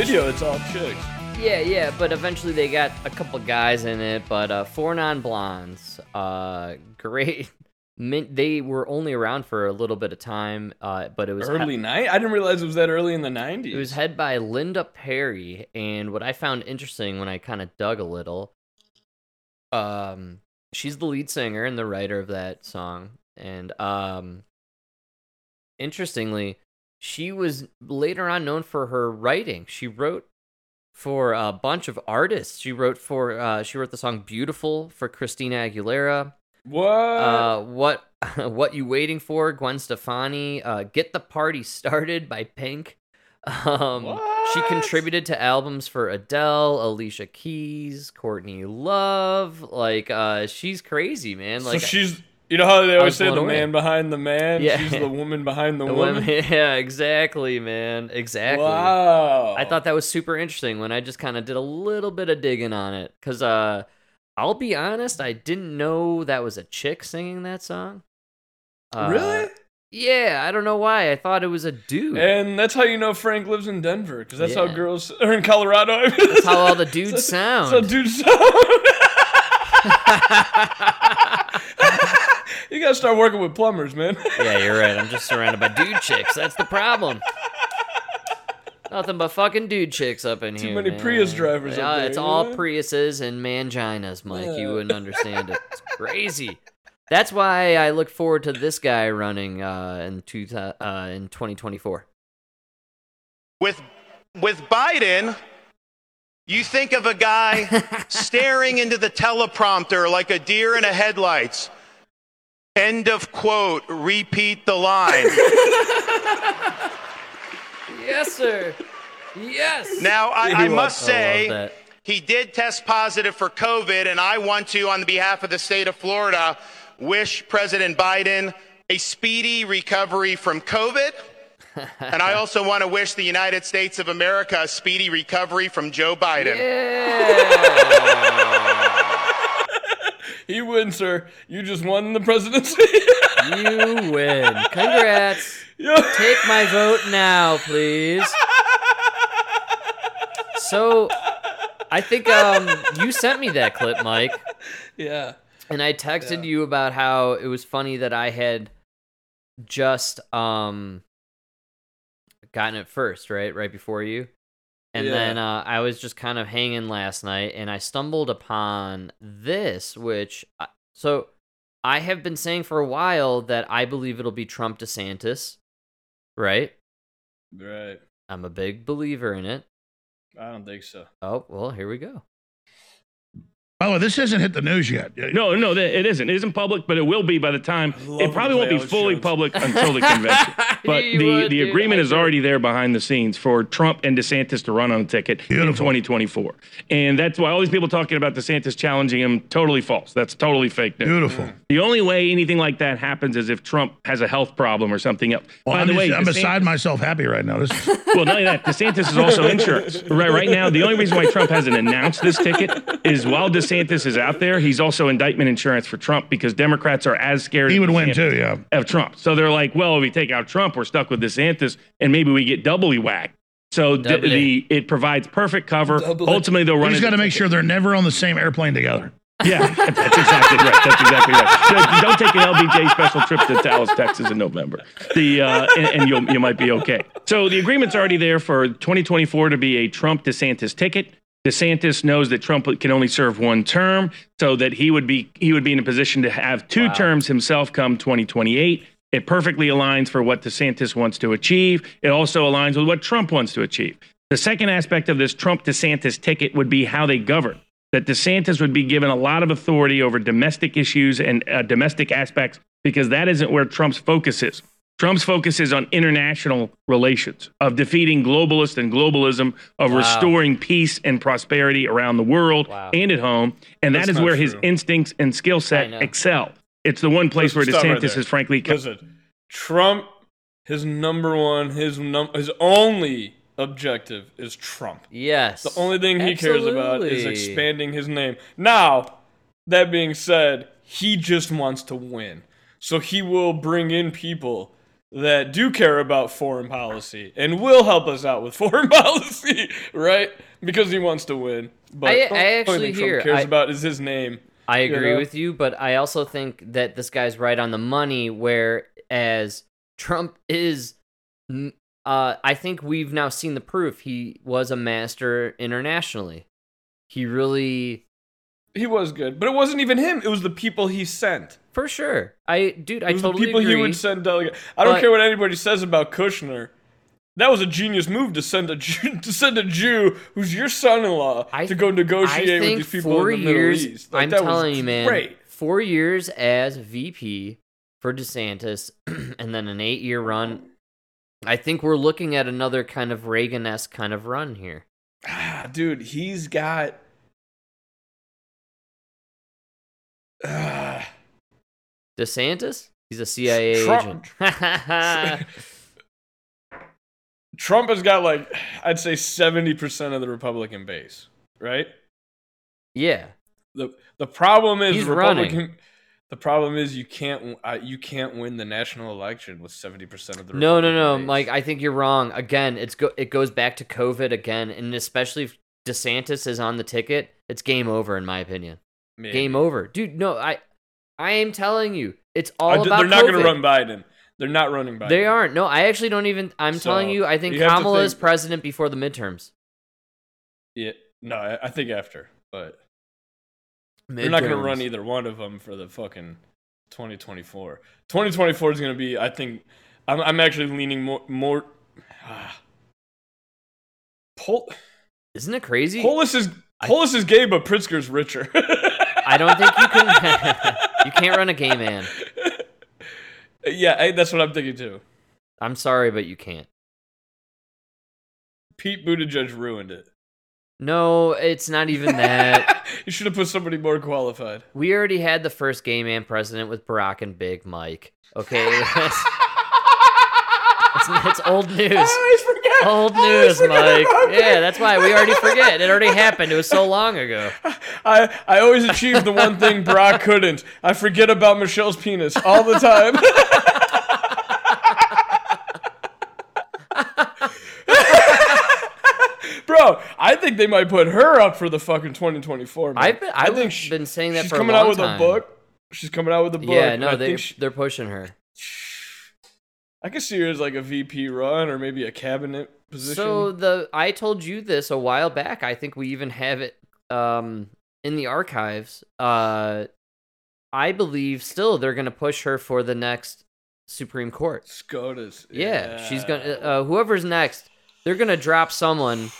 Video, it's all chicks. Yeah, yeah, but eventually they got a couple guys in it. But uh, four non blondes, uh, great. Mint, they were only around for a little bit of time, uh, but it was he- Early night? I didn't realize it was that early in the 90s. it was head by Linda Perry, and what I found interesting when I kind of dug a little, um, she's the lead singer and the writer of that song, and um, interestingly, she was later on known for her writing. She wrote for a bunch of artists. She wrote for uh, she wrote the song "Beautiful" for Christina Aguilera. what? Uh, what what you waiting for? Gwen Stefani. Uh, Get the Party Started by Pink. Um, she contributed to albums for Adele, Alicia Keys, Courtney Love. Like, uh, she's crazy, man. Like, so she's, you know how they always say the away. man behind the man? Yeah. She's the woman behind the, the woman? women- yeah, exactly, man, exactly. Wow. I thought that was super interesting when I just kind of did a little bit of digging on it. Cause uh I'll be honest, I didn't know that was a chick singing that song. Uh, Really? Yeah, I don't know why. I thought it was a dude. And that's how you know Frank lives in Denver, because that's how girls are in Colorado. That's how all the dudes That's how dudes sound. you gotta start working with plumbers, man. yeah, you're right. I'm just surrounded by dude chicks. That's the problem. Nothing but fucking dude chicks up in Too here. Too many man. Prius drivers up Yeah, there, It's you all know? Priuses and manginas, Mike. You wouldn't understand it. It's crazy. That's why I look forward to this guy running uh, in two, uh, in 2024. With with Biden, you think of a guy staring into the teleprompter like a deer in a headlights. End of quote. Repeat the line. Yes, sir. Yes. Now, I, I must say, he did test positive for COVID, and I want to, on behalf of the state of Florida, wish President Biden a speedy recovery from COVID. And I also want to wish the United States of America a speedy recovery from Joe Biden. he wins, sir. You just won the presidency. You win. Congrats. Yo. Take my vote now, please. So, I think um, you sent me that clip, Mike. yeah. And I texted you about how it was funny that I had just um gotten it first, right? Right before you. And Yeah. then uh, I was just kind of hanging last night and I stumbled upon this, which I- so I have been saying for a while that I believe it'll be Trump DeSantis, right? Right. I'm a big believer in it. I don't think so. Oh, well, here we go. Oh, this hasn't hit the news yet. No, no, it isn't. It isn't public, but it will be by the time. It probably won't be fully Alex public until the convention. But the, would, the dude. agreement I is do. already there behind the scenes for Trump and DeSantis to run on a ticket in 2024. And that's why all these people talking about DeSantis challenging him totally false. That's totally fake news. Beautiful. The only way anything like that happens is if Trump has a health problem or something else. Well, By I'm, the just- way, I'm DeSantis- beside myself happy right now. This is, well, not only that, DeSantis is also insurance. Right, right now, the only reason why Trump hasn't announced this ticket is while DeSantis is out there, he's also indictment insurance for Trump because Democrats are as scared. he of would win too, yeah. Of Trump, so they're like, well, if we take out Trump, we're stuck with DeSantis, and maybe we get doubly whacked. So d- Doubly. the it provides perfect cover. Doubly. Ultimately, they'll run. just it- got to make sure they're never on the same airplane together. Yeah, that's exactly right. That's exactly right. Don't take an LBJ special trip to Dallas, Texas in November. The uh, and, and you'll you might be okay. So the agreement's already there for 2024 to be a Trump DeSantis ticket. DeSantis knows that Trump can only serve one term, so that he would be he would be in a position to have two terms himself come 2028. It perfectly aligns for what DeSantis wants to achieve. It also aligns with what Trump wants to achieve. The second aspect of this Trump DeSantis ticket would be how they govern that DeSantis would be given a lot of authority over domestic issues and uh, domestic aspects because that isn't where Trump's focus is. Trump's focus is on international relations, of defeating globalists and globalism, of Wow. restoring peace and prosperity around the world Wow. and at home. And That's that is not where his instincts and skill set excel. It's the one place Listen, where stop right DeSantis there. is frankly. Listen, Trump, his number one, his num, his only objective is Trump. Yes. The only thing he cares about is expanding his name. Now, that being said, he just wants to win. So he will bring in people that do care about foreign policy and will help us out with foreign policy, right? Because he wants to win. But I- I actually hear- cares I- about is his name. I You agree know? with you, but I also think that this guy's right on the money. Whereas Trump is, uh, I think we've now seen the proof. He was a master internationally. He really, He was good, but it wasn't even him. It was the people he sent. For sure. I, dude, I totally the people agree. he would send delegate. I don't But- care what anybody says about Kushner. That was a genius move to send a Jew, to send a Jew who's your son-in-law I- to go negotiate with these people four in the years. Middle East. Like, I'm telling you, man. Great. Four years as VP for DeSantis, and then an eight-year run. I think we're looking at another kind of Reagan-esque kind of run here. Ah, dude, he's got. Ah, DeSantis? He's a CIA Trump. agent. Trump has got like I'd say seventy percent of the Republican base, right? yeah. the The problem is He's Republican. running. The problem is you can't uh, you can't win the national election with seventy percent of the No, no, Republican no, base. Mike. I think you're wrong. Again, it's go. It goes back to COVID again, and especially if DeSantis is on the ticket, it's game over in my opinion. Maybe. Game over, dude. No, I, I am telling you, it's all about. they're not going to run Biden. They're not running Biden. They aren't. No, I actually don't even. I'm telling you, I think you Kamala is president before the midterms. Yeah, no, I, I think after, but they're not going to run either one of them for the fucking 2024. 2024 is going to be. I think I'm, I'm actually leaning more more. Ah. Pol- Isn't it crazy? Polis is I- Polis is gay, but Pritzker's richer. I don't think you can. you can't run a gay man. yeah, I, that's what I'm thinking too. I'm sorry, but you can't. Pete Buttigieg ruined it. No, it's not even that. you should have put somebody more qualified. we already had the first gay man president with Barack and Big Mike. Okay, it's, old news. Old oh, news, Mike. Yeah, that's why we already forget. It already happened. It was so long ago. I, I always achieve the one thing Barack couldn't. I forget about Michelle's penis all the time. Bro, I think they might put her up for the fucking 2024. Man. I've been, I I've think she- been saying that she's for coming a long out with time. a book. She's coming out with a book. Yeah, no, they she- they're pushing her. I could see her as like a VP run or maybe a cabinet position. So the I told you this a while back. I think we even have it um in the archives. Uh I believe still they're going to push her for the next Supreme Court. SCOTUS. Yeah, she's going to uh, whoever's next, they're going to drop someone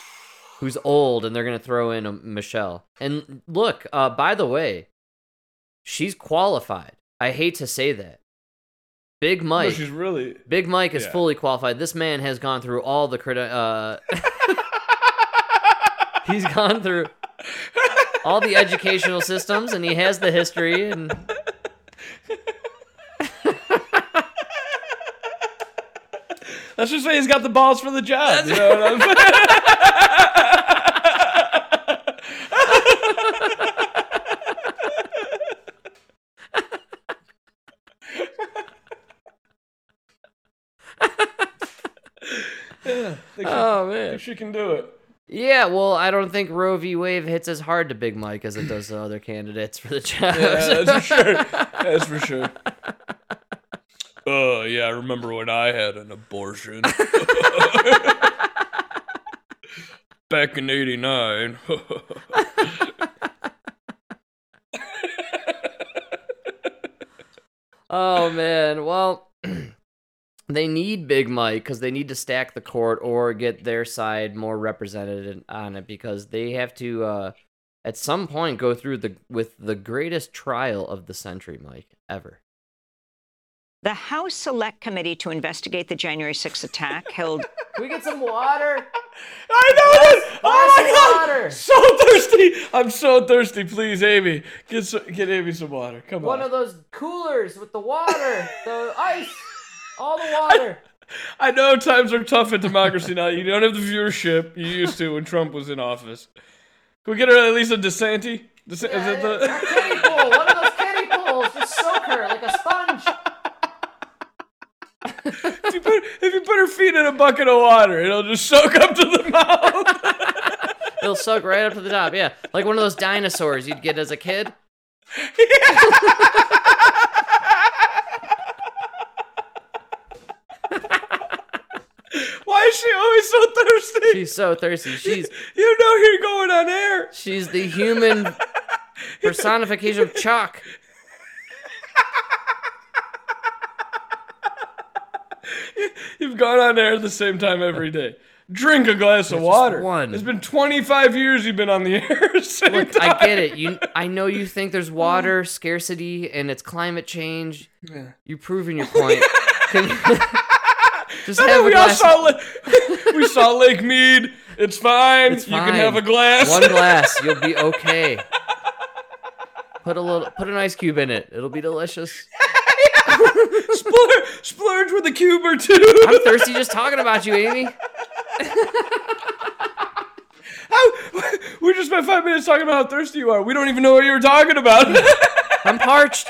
who's old and they're going to throw in a Michelle. And look, uh by the way, she's qualified. I hate to say that. Big No, Mike. she's really. Big Mike is Yeah. fully qualified. This man has gone through all the criti- uh He's gone through all the educational systems and he has the history and Let's just say he's got the balls for the job. You know what I'm saying? yeah, think, she, Oh think man. she can do it. Yeah, well, I don't think Roe v. Wade hits as hard to Big Mike as it does to other candidates for the job. Yeah, that's for sure. That's for sure. Oh, yeah, I remember when I had an abortion. Back in 89. Oh man, well, they need Big Mike because they need to stack the court or get their side more represented on it because they have to, uh, at some point, go through the with the greatest trial of the century, Mike, ever. The House Select Committee to investigate the January 6th attack held Can we get some water? I know it! Oh my god! water. So thirsty! I'm so thirsty. Please, Amy, get some, get Amy some water. Come One on. One of those coolers with the water, the ice, all the water. I know times are tough in democracy now. You don't have the viewership you used to when Trump was in office. Can we get her at least a DeSanti? DeSanti is it the? kiddie pool, one of those kiddie pools, just soak her like a sponge. If, you put, if you put her feet in a bucket of water. It'll just soak up to the mouth. It'll soak right up to the top. Yeah, like one of those dinosaurs you'd get as a kid. Why is she always so thirsty? She's so thirsty. She's you know you're going on air. she's the human personification of Chuck. You've gone on air at the same time every day. Drink a glass of water. one. It's been 25 years you've been on the air. Look, time. I get it. You, I know you think there's water scarcity and it's climate change. Yeah. You've proven your point. Just have a we all glass. saw La- we saw Lake Mead. It's fine. It's You can have a glass. One glass, you'll be okay. Put a little, put an ice cube in it. It'll be delicious. splurge, splurge with a cube or two. I'm thirsty just talking about you, Amy. How- we just spent five minutes talking about how thirsty you are. We don't even know what you were talking about. I'm parched.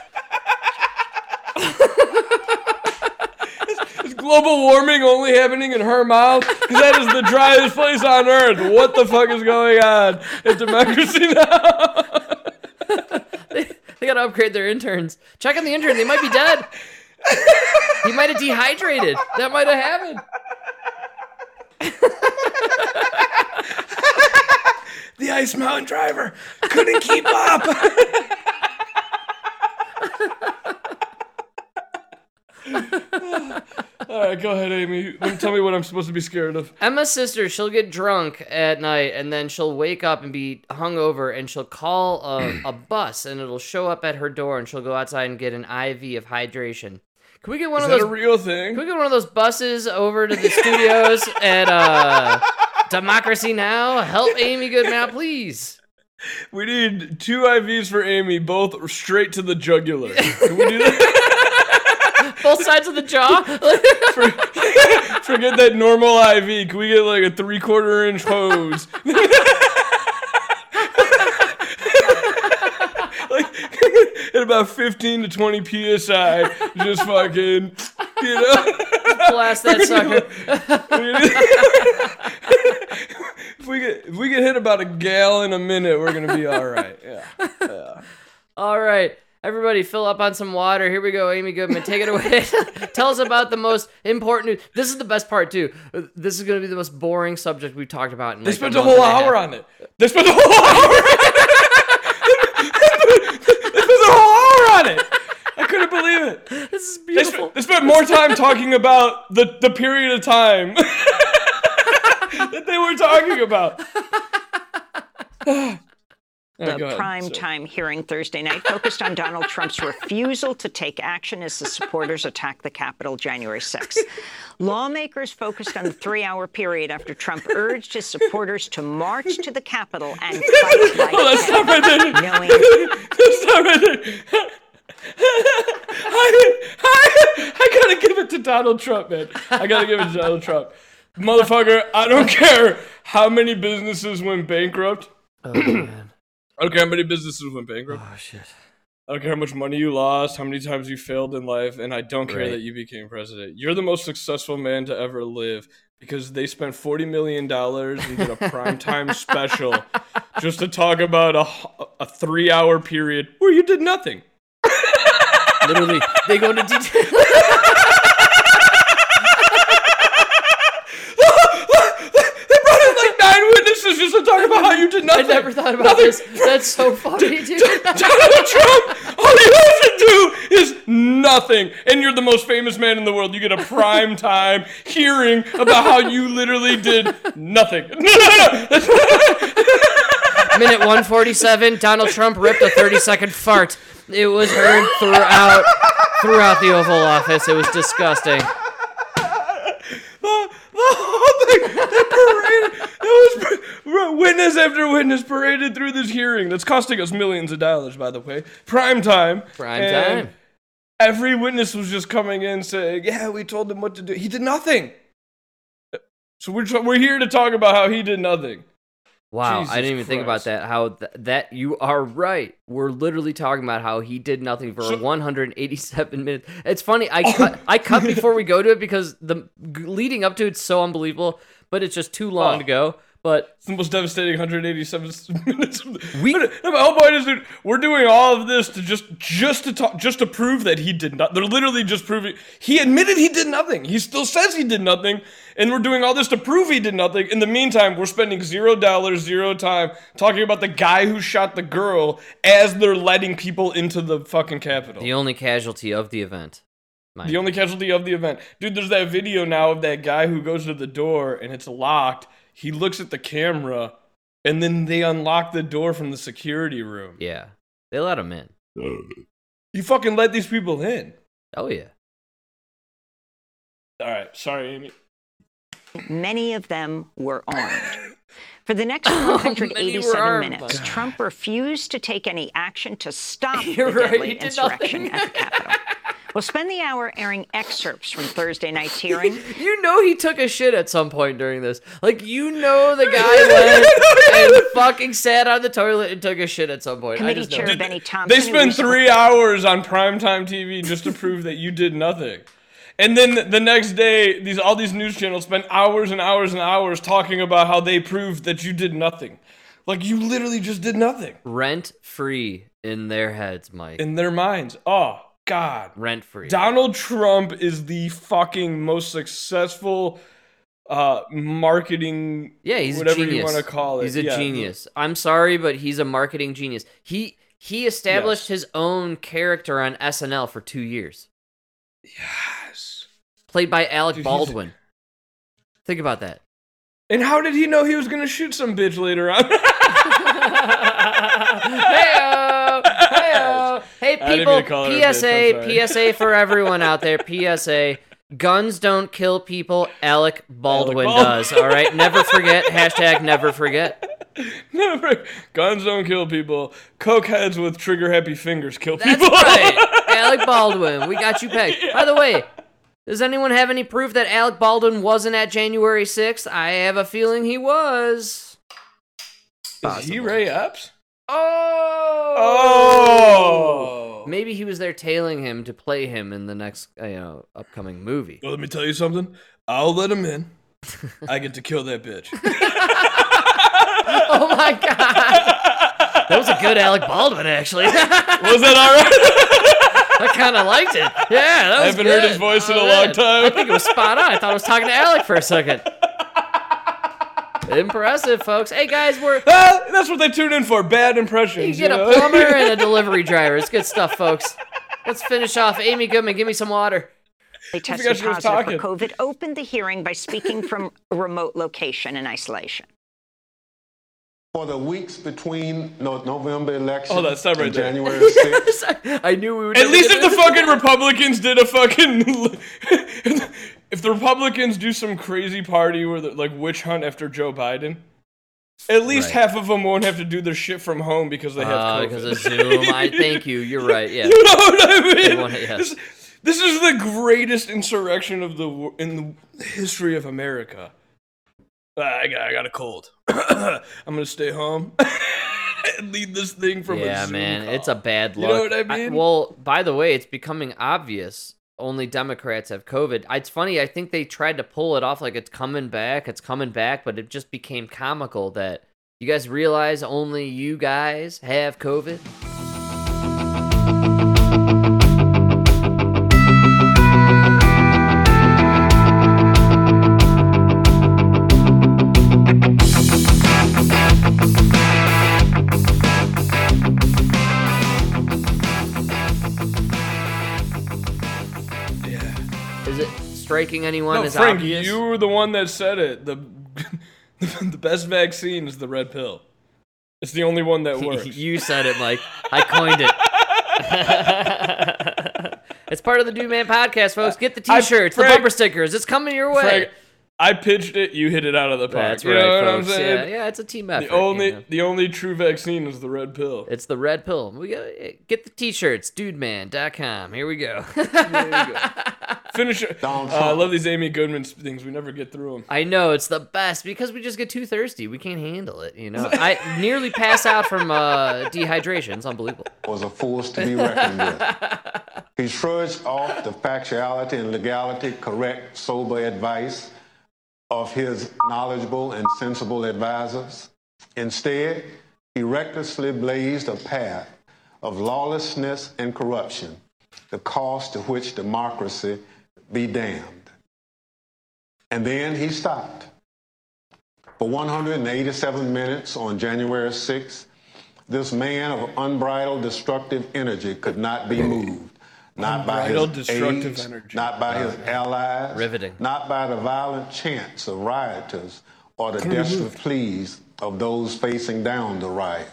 Is global warming only happening in her mouth? Because that is the driest place on earth. What the fuck is going on in democracy now? They gotta upgrade their interns. Check on the intern. They might be dead. He might have dehydrated. That might have happened. The Ice Mountain driver couldn't keep up. All right, go ahead, Amy. Tell me what I'm supposed to be scared of. Emma's sister, she'll get drunk at night and then she'll wake up and be hungover and she'll call a, a bus and it'll show up at her door and she'll go outside and get an IV of hydration. Can we get one Is of that those? a real thing? Can we get one of those buses over to the studios at uh, Democracy Now? Help Amy Goodman please. We need two IVs for Amy, both straight to the jugular. Can we do that? Both sides of the jaw. Forget that normal IV. Can we get like a three quarter inch hose? like at about 15 to 20 psi, just fucking, you know. Blast that sucker. if we get if we get hit about a gallon a minute, we're gonna be all right. Yeah. All right. Everybody, fill up on some water. Here we go, Amy Goodman. Take it away. Tell us about the most important news. This is the best part, too. This is going to be the most boring subject we've talked about. In They like spent a a whole hour on it. They spent a whole hour. On it. They spent a whole hour on it. I couldn't believe it. This is They beautiful. spent, they spent more time talking about the, the period of time that they were talking about. The go ahead. prime Sorry. time hearing Thursday night focused on Donald Trump's refusal to take action as the supporters attacked the Capitol January 6th. Lawmakers focused on the three hour period after Trump urged his supporters to march to the Capitol and fight like Oh, let's stop right there. knowing Let's stop right there. I, I, I gotta give it to Donald Trump, man. I gotta give it to Donald Trump. Motherfucker, I don't care how many businesses went bankrupt. oh, man. I don't care how many businesses went bankrupt. Oh, shit. I don't care how much money you lost, how many times you failed in life, and I don't care Right. that you became president. You're the most successful man to ever live because they spent $40 million and did a primetime special just to talk about a, a three hour period where you did nothing. Literally, they go into detail. they brought in like nine witnesses just to talk about how you did I about Nothing. this. That's so funny, dude. Donald Trump, all you have to do is nothing. And you're the most famous man in the world. You get a prime time hearing about how you literally did nothing. No, no, no. Minute 147, Donald Trump ripped a 30 second fart. It was heard throughout throughout the Oval Office. It was disgusting. Ah, Oh, the, the whole thing, they paraded. It was witness after witness paraded through this hearing that's costing us millions of dollars, by the way. Prime time. Prime And time. Every witness was just coming in saying, "Yeah, we told him what to do. He did nothing." So we're we're here to talk about how he did nothing. Wow, Jesus I didn't even think about that. How th- that you are right. We're literally talking about how he did nothing for So- 187 minutes. It's funny. I oh. cut, I cut before we go to it because the leading up to it's so unbelievable, but it's just too long Oh. to go. But It's the most devastating 187 minutes. We- But, no, my whole point is we're doing all of this to just just to talk, just to prove that he did not. They're literally just proving he admitted he did nothing. He still says he did nothing, and we're doing all this to prove he did nothing. In the meantime, we're spending zero dollars, zero time talking about the guy who shot the girl as they're letting people into the fucking Capitol. the only casualty of the event. The only casualty of the event. Dude, there's that video now of that guy who goes to the door and it's locked. He looks at the camera and then they unlock the door from the security room. yeah, they let him in. You fucking let these people in. Oh yeah. All right, sorry, Amy. Many of them were armed. For the next oh, Many 187 armed, minutes, my Trump refused to take any action to stop the You're right, deadly he insurrection at the Capitol. We'll spend the hour airing excerpts from Thursday night's hearing. You know he took a shit at some point during this. Like you know the guy went and fucking sat on the toilet and took a shit at some point. I Committee just know. Chair Benny Thompson. They who spend three hours on primetime TV just to prove that you did nothing. And then the next day, these all these news channels spend hours and hours and hours talking about how they proved that you did nothing. Like you literally just did nothing rent free in their heads, Mike. in their minds. Oh God. rent free. Donald Trump is the fucking most successful uh marketing Yeah, he's whatever a genius. you want to call it. He's a Yeah. genius. I'm sorry, but he's a marketing genius. He he established his own character on SNL for two years, Yes. Played by Alec Dude, he's- Baldwin. Think about that. And how did he know he was gonna shoot some bitch later on? Heyo, heyo. Hey people, to call her a bitch, PSA. PSA for everyone out there. PSA. Guns don't kill people. Alec Baldwin Baldwin. does. All right. Never forget. Hashtag never forget. Never. Guns don't kill people. Coke heads with trigger happy fingers kill That's people. right. Alec Baldwin. We got you pegged. By the way, does anyone have any proof that Alec Baldwin wasn't at January 6th? I have a feeling he was. Is he Ray Epps? Oh. Oh. Maybe he was there tailing him to play him in the next, uh, you know, upcoming movie. Well, let me tell you something. I'll let him in. I get to kill that bitch. Oh my god. That was a good Alec Baldwin, actually. Was that all right? I kind of liked it. Yeah, that was I haven't heard his voice in a long time. I think it was spot on. I thought I was talking to Alec for a second. Impressive, folks. Hey guys, we're Ah, that's what they tune in for. Bad impressions. you get a know? plumber and a delivery driver. It's good stuff, folks. Let's finish off. Amy Goodman, give me some water. They forgot tested she was positive for talking. COVID, opened the hearing by speaking from a remote location in isolation. For the weeks between no, November election Oh, that's not right and there. January 6th, I knew we would. At least if the fucking Republicans did a fucking. if the Republicans do some crazy party where the, like witch hunt after Joe Biden, at least Right. half of them won't have to do their shit from home because they have Uh, COVID. because of Zoom. I thank you. You're right. Yeah. You know what I mean? won't- yeah. this, this is the greatest insurrection of the in the history of America. Ah, I got I got a cold. I'm gonna stay home and lead this thing from a yeah, man, call. it's a bad You know what I mean? well, by the way, it's becoming obvious. Only Democrats have COVID. It's funny. I think they tried to pull it off like it's coming back. It's coming back, but it just became comical that you guys realize only you guys have COVID. Striking anyone No, as Frank, obvious? you were the one that said it. The the best vaccine is the red pill. It's the only one that works. you said it, Mike. I coined it. it's part of the Dude Man podcast, folks. Get the I- t-shirts, the bumper stickers. It's coming your way. Frank, I pitched it. You hit it out of the park. That's you right, know what folks. I'm saying? Yeah, yeah, it's a team effort. The only you know. the only true vaccine is the red pill. It's the red pill. We got get the t-shirts, dudeman.com. Here we go. There you go. Finish. it. Uh, I love these Amy Goodman things. We never get through them. I know it's the best because we just get too thirsty. We can't handle it. You know, I nearly pass out from uh, dehydration. It's unbelievable. was a force to be reckoned with. He shrugs off the factuality and legality, correct, sober advice of his knowledgeable and sensible advisors. Instead, he recklessly blazed a path of lawlessness and corruption, the cost to which democracy be damned. And then he stopped. For 187 minutes on January 6th, this man of unbridled destructive energy could not be moved. Not by his Unbridled destructive aides, energy. not by his allies, Riveting. not by the violent chants of rioters or the desperate pleas of those facing down the riot.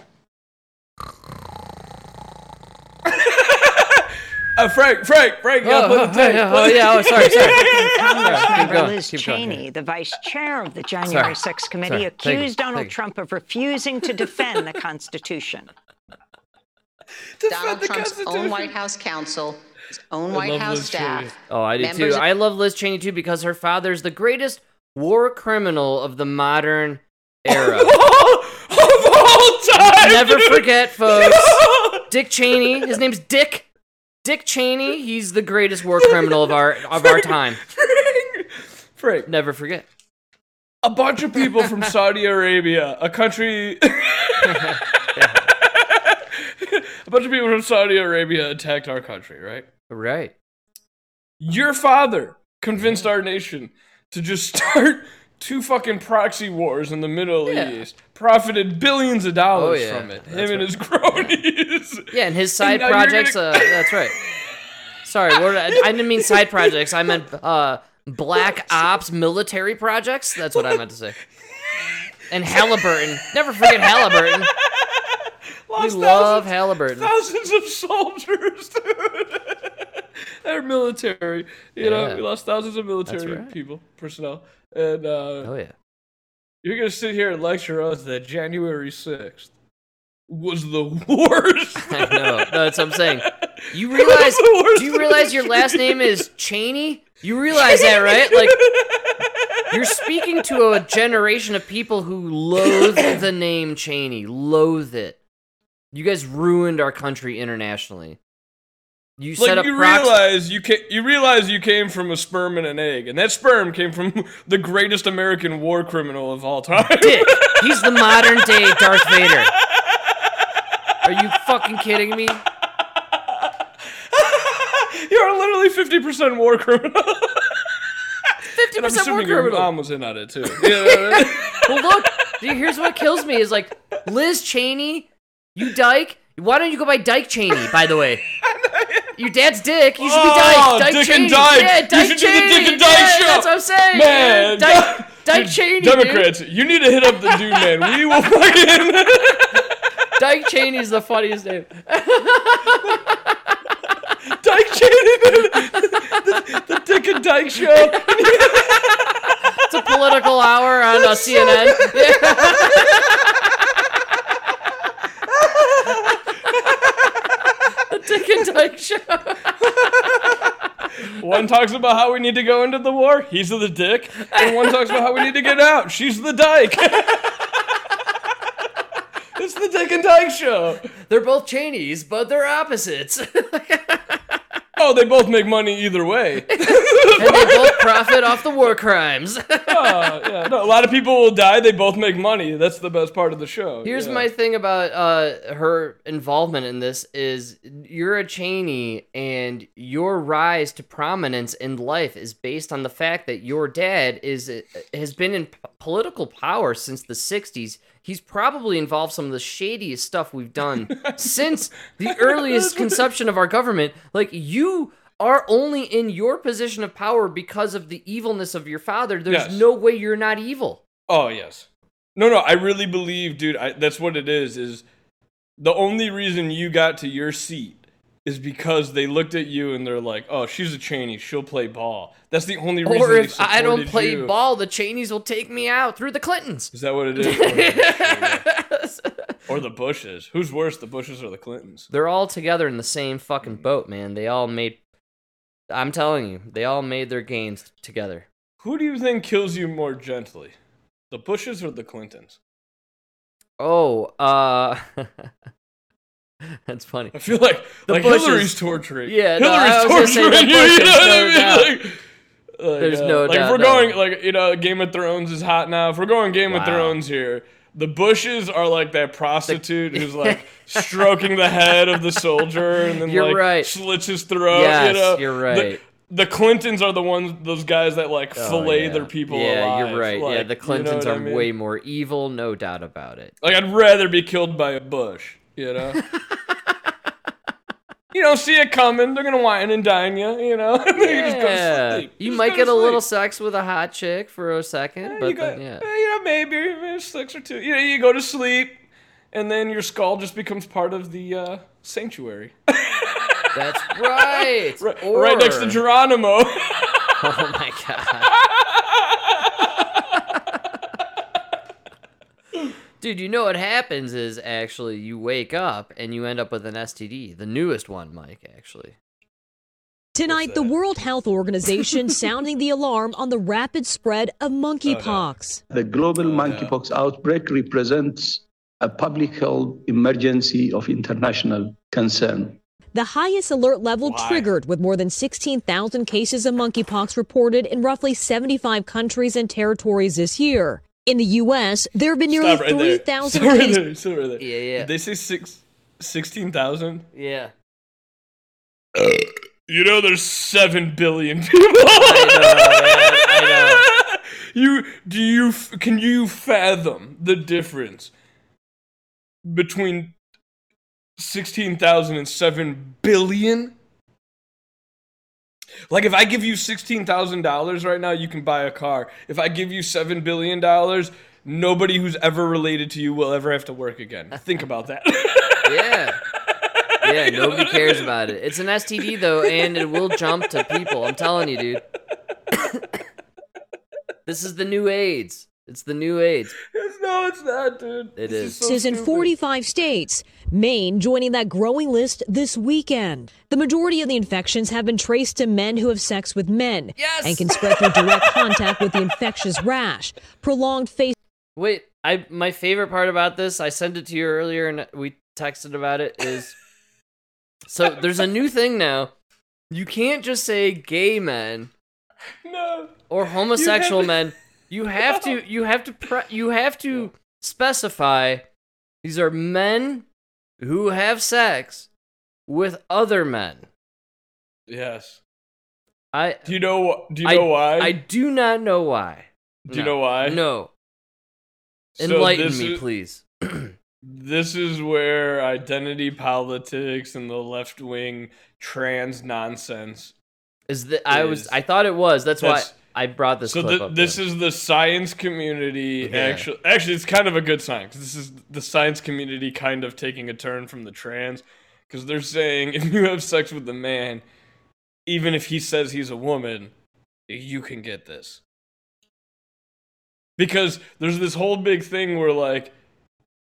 Uh, Frank, Frank, Frank, you gotta Oh, play oh, yeah, oh, yeah, oh, sorry, sorry. Congress Keep Liz keep going, Cheney, the vice chair of the January Sorry. 6th committee, Sorry. Accused Donald Thank you. Trump of refusing to defend the Constitution. Donald the Trump's Constitution. own White House counsel, his own I White House Liz Cheney. staff. Oh, I do members too. I love Liz Cheney too because her father's the greatest war criminal of the modern era. of all time. Never dude. forget, folks. Dick Cheney. His name's Dick. Dick Cheney. He's the greatest war criminal of our of our time. Frank, Frank, Never forget. a bunch of people from Saudi Arabia, a country. a bunch of people from Saudi Arabia attacked our country, right? Right. Your father convinced our nation to just start two fucking proxy wars in the Middle Yeah. East, profited billions of dollars Oh, yeah. from it. Him That's and right. his cronies. Yeah, and his side you're projects. gonna- Uh, that's right. Sorry, what I, I didn't mean side projects. I meant uh, black ops military projects. That's what I meant to say. And Halliburton. Never forget Halliburton. We Lost love thousands- Halliburton. Thousands of soldiers, dude. They're military. You know, we lost thousands of military right. people, personnel. And uh, Oh yeah. you're going to sit here and lecture us that January 6th was the worst. I know. That's what I'm saying. You realize? Do you realize your last name is Cheney? You realize that, right? Like you're speaking to a generation of people who loathe the name Cheney, loathe it. You guys ruined our country internationally. You set like up you prox- realize you ca- you realize you came from a sperm and an egg, and that sperm came from the greatest American war criminal of all time. Dick. He's the modern day Darth Vader. Are you fucking kidding me? You're literally fifty percent war criminal. Fifty percent war assuming your criminal. mom was in on it too. Yeah. Well, look, here's what kills me is like Liz Cheney, you dyke. Why don't you go by Dyke Cheney? By the way, your dad's Dick. You should be Oh, Dyke. Dyke Dick and Cheney. Dyke. Yeah, You Dyke should do the Cheney. Dick and Dyke yeah, show. That's what I'm saying. Man, dude. Dyke, Dyke Dude, Cheney. dude. Democrats, you need to hit up the dude, man. We will fucking. Dyke Cheney's the funniest name. Dyke Cheney, dude. The, the Dick and Dyke show. It's a political hour on uh, CNN. the Dick and Dyke show. One talks about how we need to go into the war. He's the Dick. And one talks about how we need to get out. She's the Dyke. it's the Dick and Dyke show. They're both Cheneys, but they're opposites. Oh, they both make money either way. and they both profit off the war crimes. Oh, yeah. No, a lot of people will die. They both make money. That's the best part of the show. Here's yeah. my thing about uh, her involvement in this is you're a Cheney and your rise to prominence in life is based on the fact that your dad is has been in p- political power since the 60s. He's probably involved some of the shadiest stuff we've done since the earliest conception of our government. Like you are only in your position of power because of the evilness of your father. There's Yes. no way you're not evil. Oh yes. No, no. I really believe, dude. I, that's what it is. Is the only reason you got to your seat is because they looked at you and they're like, "Oh, she's a Cheney. She'll play ball." That's the only reason. Or if I don't play you. ball, the Cheneys will take me out through the Clintons. Is that what it is? or the Bushes? Who's worse, the Bushes or the Clintons? They're all together in the same fucking boat, man. They all made I'm telling you, they all made their gains together. Who do you think kills you more gently, the Bushes or the Clintons? Oh, uh, that's funny. I feel like The like Bushes- Hillary's torturing. Yeah, no, Hillary's I was gonna say the torturing you. You know what I mean? Like, like, There's uh, no like doubt, If we're no. going like you know, Game of Thrones is hot now. If we're going Game of Thrones here, the Bushes are like that prostitute who's like stroking the head of the soldier and then You're like right. slits his throat. Yes, you know? you're right. The, Clintons are the ones, those guys that like Oh, fillet yeah. their people Yeah, alive. you're right. yeah, Like, the you know Clintons I are mean? way more evil, no doubt about it. Like I'd rather be killed by a bush, you know. you don't see it coming. They're gonna wine and dine you, you know. and then you just go to Yeah, sleep. you Just might go get a little sex with a hot chick for a second, Yeah, but you, got, then, yeah. eh, you know, maybe, maybe six or two. You know, you go to sleep, and then your skull just becomes part of the uh, sanctuary, That's right. right, Or- right next to Geronimo. Oh my god. Dude, you know what happens is actually you wake up and you end up with an STD, the newest one, Mike, actually. Tonight, the World Health Organization sounding the alarm on the rapid spread of monkeypox. Oh, the global oh, monkeypox outbreak represents a public health emergency of international concern. The highest alert level Why? triggered with more than 16,000 cases of monkeypox reported in roughly 75 countries and territories this year. In the U.S., there have been nearly Stop right 3,000 Stop right cases. there. Stop right there. Yeah, yeah. Did they say six, 16,000? Yeah. Uh, you know, there's seven billion people. I know, You do you can you fathom the difference between sixteen thousand and seven billion? Like if I give you sixteen thousand dollars right now, you can buy a car. If I give you seven billion dollars, nobody who's ever related to you will ever have to work again. Think about that. Yeah. Yeah, nobody cares about it. It's an STD though, and it will jump to people. I'm telling you, dude. this is the new AIDS. It's the new AIDS. no, it's not, dude. It This is. so Is in 45 states, Maine joining that growing list this weekend. The majority of the infections have been traced to men who have sex with men Yes! and can spread through direct contact with the infectious rash. Prolonged face Wait, I my favorite part about this, I sent it to you earlier and we texted about it is so there's a new thing now. You can't just say gay men No. or homosexual to- men. You have to you have to pre- you have to specify these are men who have sex with other men. Yes. I Do you know? Do you I- know why? I do not know why. Do you know why? No. Enlighten me, is- please. This is where identity politics and the left wing trans nonsense. Is that I was I thought it was. That's, That's- why I brought this So clip the, up. this is the science community. Yeah. Actually, actually, it's kind of a good sign 'cause this is the science community kind of taking a turn from the trans because they're saying if you have sex with a man, even if he says he's a woman, you can get this. Because there's this whole big thing where like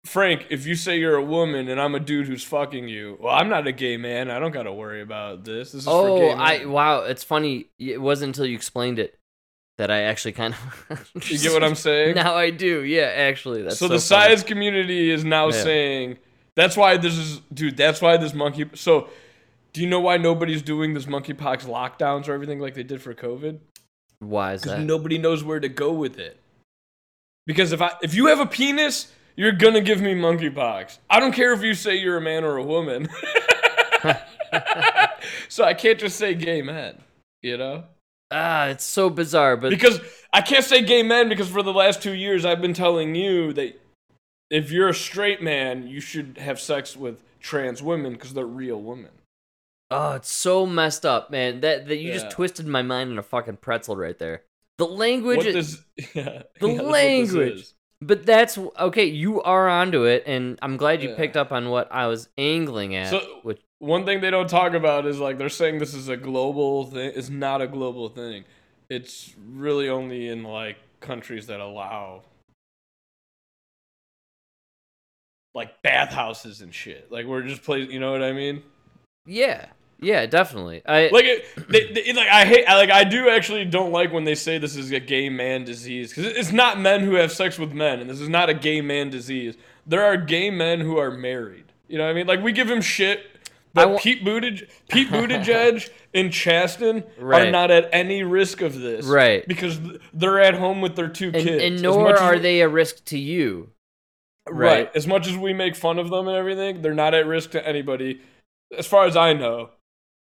Frank, if you say you're a woman and I'm a dude who's fucking you, well, I'm not a gay man. I don't got to worry about this. This is for Oh. I wow, it's funny. It wasn't until you explained it that I actually kind of You get what I'm saying? Now I do. Yeah, actually, that's so, so, the funny. science community is now Yeah. saying that's why this is dude that's why this monkey so do you know why nobody's doing this monkeypox lockdowns or everything like they did for covid Why is because that? nobody knows where to go with it because if i if you have a penis you're gonna give me monkeypox i don't care if you say you're a man or a woman so i can't just say gay men you know Ah, it's so bizarre, but because I can't say gay men because for the last two years I've been telling you that if you're a straight man, you should have sex with trans women because they're real women. oh, it's so messed up, man. That that you just twisted my mind in a fucking pretzel right there. The language, What is- yeah, the yeah, that's what this language. is. But that's okay. You are onto it, and I'm glad you Yeah. picked up on what I was angling at. So which one thing they don't talk about is like they're saying this is a global thing. It's not a global thing. It's really only in like countries that allow like bathhouses and shit. Like we're just play. You know what I mean? yeah, Yeah, definitely. I Like, it, they, they, like I hate, I, like I do actually don't like when they say this is a gay man disease because it's not men who have sex with men, and this is not a gay man disease. There are gay men who are married. You know what I mean? Like we give him shit, but wa- Pete Buttigieg, Pete Buttigieg and Chasten are not at any risk of this, Right. Because they're at home with their two and, kids, and nor are we- they a risk to you. right. As much as we make fun of them and everything, they're not at risk to anybody, as far as I know.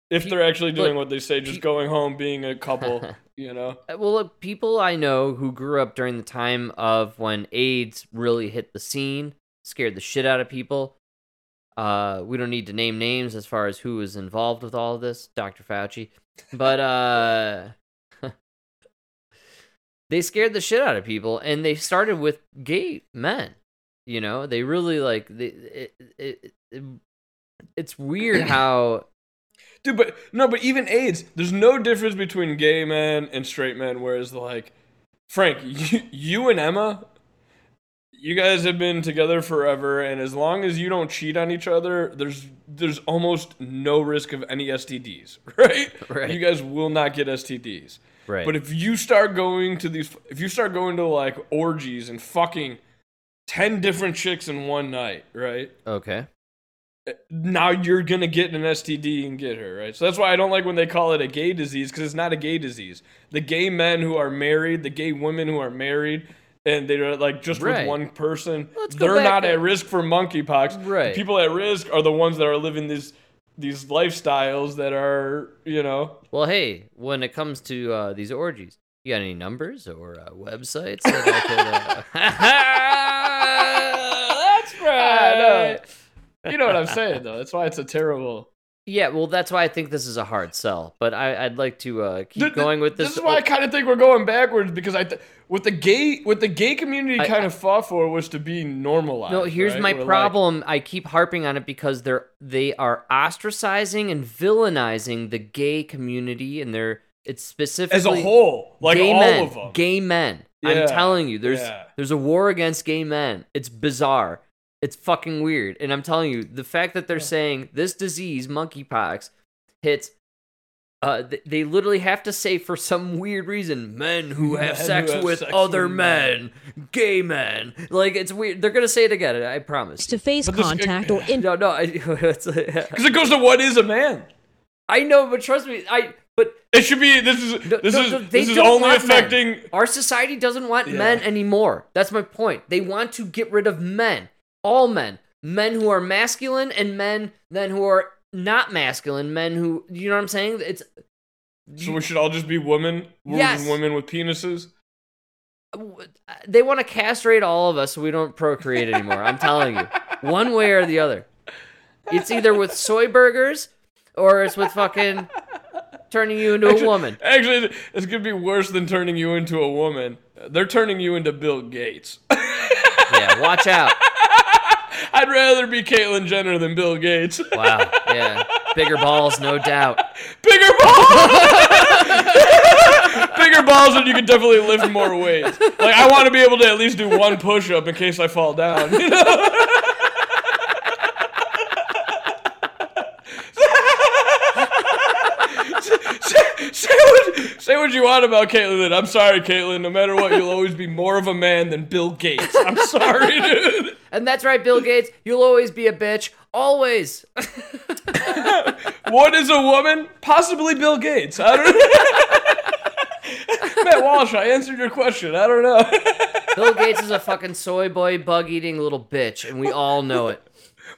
If they're actually doing look, what they say, just going home, being a couple, you know. Uh, Well, look, people I know who grew up during the time of when AIDS really hit the scene, scared the shit out of people. Uh, we don't need to name names as far as who was involved with all of this, Dr. Fauci. But uh they scared the shit out of people and they started with gay men. You know, they really like they, it, it, it, it's weird how Dude, but no, but even AIDS, there's no difference between gay men and straight men. Whereas, like, Frank, you, you and Emma, you guys have been together forever, and as long as you don't cheat on each other, there's there's almost no risk of any STDs, right? Right. You guys will not get STDs. Right. But if you start going to these, if you start going to like orgies and fucking ten different chicks in one night, right? okay. Eh, now you're gonna get an STD and get her, right? So that's why I don't like when they call it a gay disease because it's not a gay disease. The gay men who are married, the gay women who are married, and they're like just Right. with one person, they're not at risk for monkeypox. Right. The people at risk are the ones that are living these these lifestyles that are, you know, Well, hey, when it comes to uh, these orgies, you got any numbers or uh, websites that I could? Uh... That's I know. You know what I'm saying though. That's why it's a terrible. Yeah, well, that's why I think this is a hard sell. But I, I'd like to uh, keep Th- going with this. This is why I kind of think we're going backwards because I, th- what the gay, what the gay community I- kind of fought for was to be normalized. No, here's right? my like, problem. I keep harping on it because they're they are ostracizing and villainizing the gay community, and they're it's specifically as a whole, like gay all men, of them. Gay men. Yeah, I'm telling you, there's yeah. there's a war against gay men. It's bizarre. It's fucking weird. And I'm telling you, the fact that they're saying this disease, monkeypox, hits uh, th- they literally have to say for some weird reason, men who have Men who sex have with sex other with men, gay men. Like it's weird. They're gonna say it again. I promise. to face But this- contact or in No, no. I, it's, Because it goes to what is a man. I know, but trust me, I. But It should be. This is. No, this no, is. no, they this is don't only want men. affecting. Our society doesn't want Yeah. men anymore. That's my point. They want to get rid of men. All men. Men who are masculine and men then who are not masculine. Men who you know what I'm saying? It's So we should all just be women. We're Yes. Women with penises. Uh, they want to castrate all of us so we don't procreate anymore. I'm telling you. One way or the other. It's either with soy burgers or it's with fucking turning you into a woman. Actually, it's gonna be worse than turning you into a woman. They're turning you into Bill Gates. Yeah, watch out. I'd rather be Caitlyn Jenner than Bill Gates. Wow. Yeah. Bigger balls, no doubt. Bigger balls. Bigger balls, and you can definitely lift more weight. Like I want to be able to at least do one push-up in case I fall down. You know? say, say what, say what you want about Caitlyn. I'm sorry, Caitlyn. No matter what, you'll always be more of a man than Bill Gates. I'm sorry, dude. And that's right, Bill Gates. You'll always be a bitch. Always. What is a woman? Possibly Bill Gates. I don't know. Matt Walsh, I answered your question. I don't know. Bill Gates is a fucking soy boy, bug eating little bitch, and we all know it.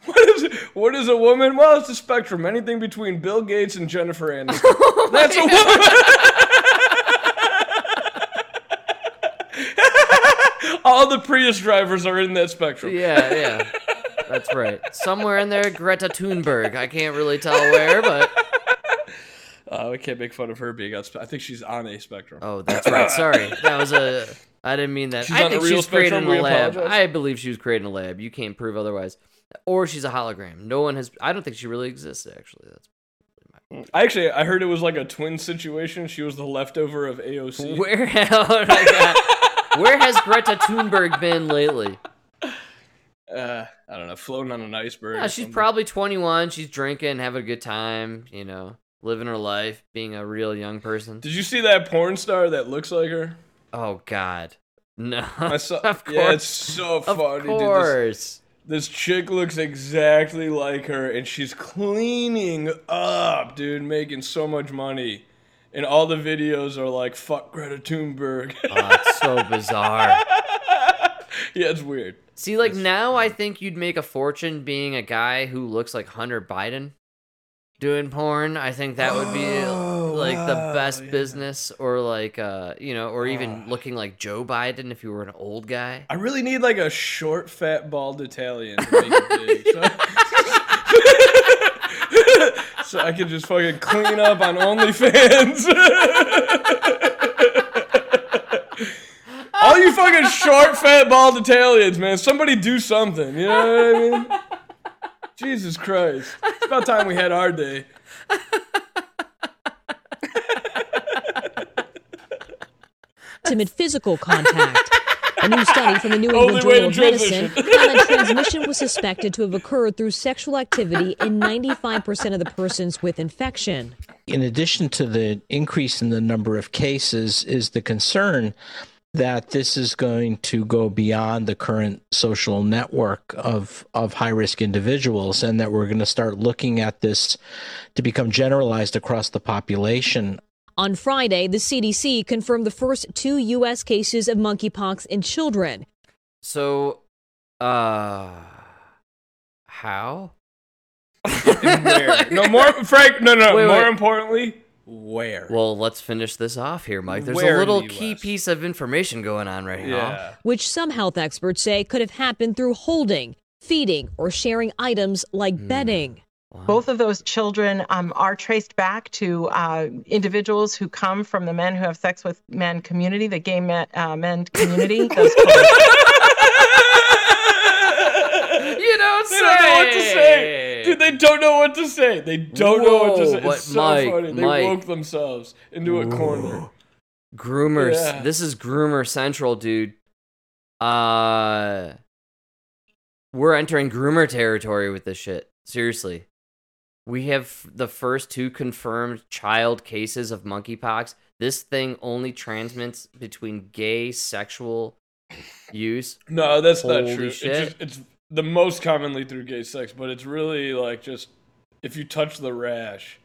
What is what is a woman? Well, it's a spectrum. Anything between Bill Gates and Jennifer Aniston. Oh that's a woman. All the Prius drivers are in that spectrum. Yeah, yeah. That's right. Somewhere in there, Greta Thunberg. I can't really tell where, but Uh, we can't make fun of her being on. Spe- I think she's on a spectrum. oh, that's right. Sorry, that was a. I didn't mean that. She's I think she real was created in spectrum, a lab. apologize. I believe she was created in a lab. You can't prove otherwise. Or she's a hologram. No one has. I don't think she really exists. Actually, that's I actually I heard it was like a twin situation. She was the leftover of AOC. where. Oh my God. Where has Greta Thunberg been lately? Uh, I don't know, floating on an iceberg. Yeah, she's probably 21. She's drinking, having a good time, you know, living her life, being a real young person. Did you see that porn star that looks like her? Oh God, no. I saw. of course. Yeah, it's so of funny. dude. This- course. This chick looks exactly like her, and she's cleaning up, dude, making so much money. And all the videos are like, fuck Greta Thunberg. Oh, it's so bizarre. yeah, it's weird. See, like now, I think you'd make a fortune being a guy who looks like Hunter Biden doing porn. I think that would be Oh, like the best yeah. business, or like, uh, you know, or even looking like Joe Biden if you were an old guy. I really need like a short, fat, bald Italian to make it big. So, so I could just fucking clean up on OnlyFans. All you fucking short, fat, bald Italians, man. Somebody do something. You know what I mean? Jesus Christ. It's about time we had our day. intimate physical contact. A new study from the New England way Journal of Medicine found that transmission was suspected to have occurred through sexual activity in 95% of the persons with infection. In addition to the increase in the number of cases, is the concern that this is going to go beyond the current social network of, of high risk individuals and that we're going to start looking at this to become generalized across the population. On Friday, the CDC confirmed the first two U.S. cases of monkeypox in children. So, uh, how? Where? No more, Frank. No, no. Wait, more wait. importantly, where? Well, let's finish this off here, Mike. There's Where a little the key piece of information going on right now. which some health experts say could have happened through holding, feeding, or sharing items like bedding. Both of those children um, are traced back to uh, individuals who come from the men who have sex with men community, the gay men, uh, men community. Those You don't They don't know what to say. Dude, they don't know what to say. They don't know what to say. It's so Mike, funny. They Mike. woke themselves into a corner. Groomers. Yeah. This is Groomer Central, dude. Uh we're entering groomer territory with this shit. Seriously. We have the first two confirmed child cases of monkeypox. This thing only transmits between gay sexual use. No, that's not true. It's, just, it's the most commonly through gay sex, but it's really like just if you touch the rash.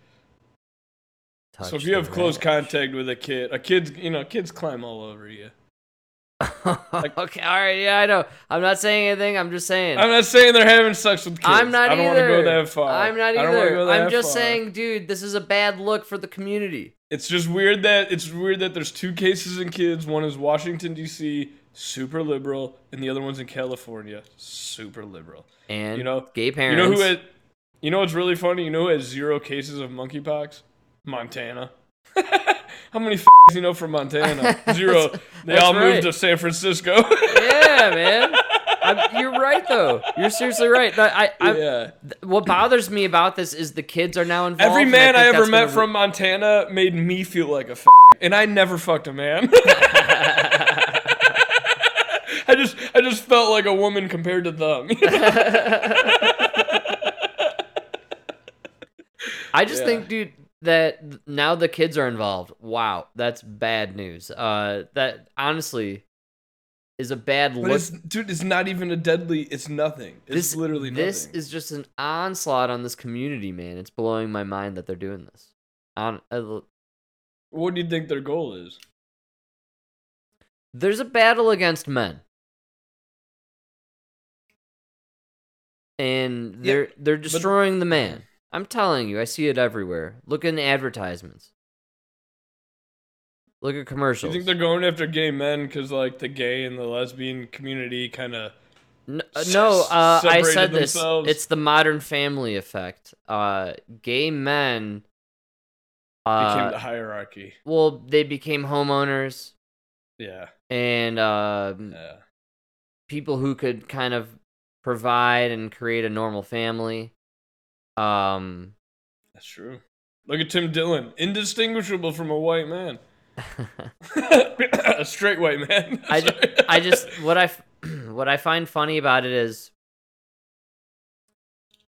so if you have close contact with a kid, a kid's you know kids climb all over you. okay, all right, yeah, I know. I'm not saying anything. I'm just saying. I'm not saying they're having sex with kids. I'm not I don't want to go that far. I'm not I don't wanna either. go that I'm just far. saying, dude, this is a bad look for the community. It's just weird that it's weird that there's two cases in kids. One is Washington D.C., super liberal, and the other one's in California, super liberal. And you know, gay parents. You know who had? You know what's really funny? You know who has zero cases of monkeypox? Montana. How many f- you know from Montana? Zero. they that's all moved to San Francisco. yeah, man. I'm, you're right though. You're seriously right. I, I, Yeah. What bothers me about this is the kids are now involved. Every man I, think ever met gonna from Montana made me feel like a f- and I never fucked a man. I just I just felt like a woman compared to them. I just Yeah. think, dude, that now the kids are involved. Wow, that's bad news. Uh, that honestly is a bad but look. it's, dude, it's not even a deadly. It's nothing. It's this literally nothing. this is just an onslaught on this community, man. It's blowing my mind that they're doing this. On, uh, what do you think their goal is? there's a battle against men. And they're they're destroying the man. I'm telling you, I see it everywhere. Look in advertisements. Look at commercials. you think they're going after gay men because like the gay and the lesbian community kind of? no, uh, no, uh, I said this. themselves? It's the modern family effect. Uh, gay men. Uh, became the hierarchy. well, they became homeowners Yeah. and uh, Yeah. people who could kind of provide and create a normal family. Um, That's true. Look at Tim Dillon, indistinguishable from a white man. a straight white man. I, I just what I what I find funny about it is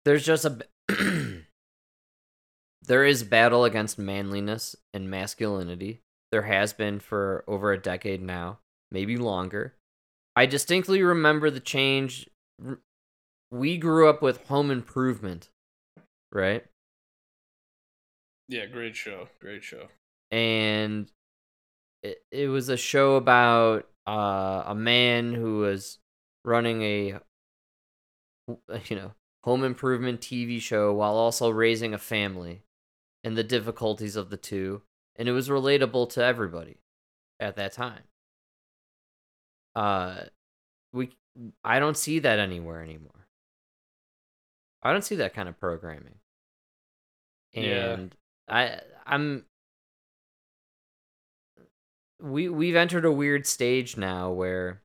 there's just a there is battle against manliness and masculinity. There has been for over a decade now, maybe longer. I distinctly remember the change. We grew up with Home Improvement, right? Yeah, great show. Great show. and it, it was a show about uh, a man who was running a you know home improvement TV show while also raising a family and the difficulties of the two and it was relatable to everybody at that time uh we I don't see that anywhere anymore I don't see that kind of programming Yeah. and I I'm we we've entered a weird stage now where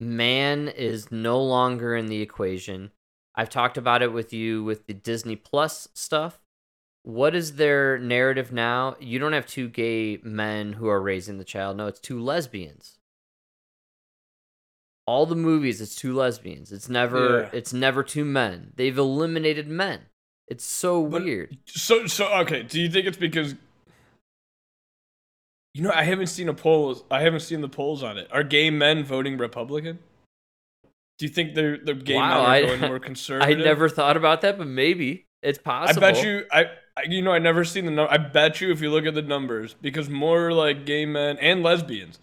man is no longer in the equation. I've talked about it with you with the Disney Plus stuff. What is their narrative now? You don't have two gay men who are raising the child. No, it's two lesbians. All the movies it's two lesbians. It's never Yeah. it's never two men. They've eliminated men. It's so But- weird. So so okay. Do you think it's because you know I haven't seen a poll. I haven't seen the polls on it. Are gay men voting Republican? Do you think they're the gay Wow, men are I- going more conservative? I never thought about that, but maybe it's possible. I bet you. I, I you know I never seen the number. I bet you if you look at the numbers, because more like gay men and lesbians,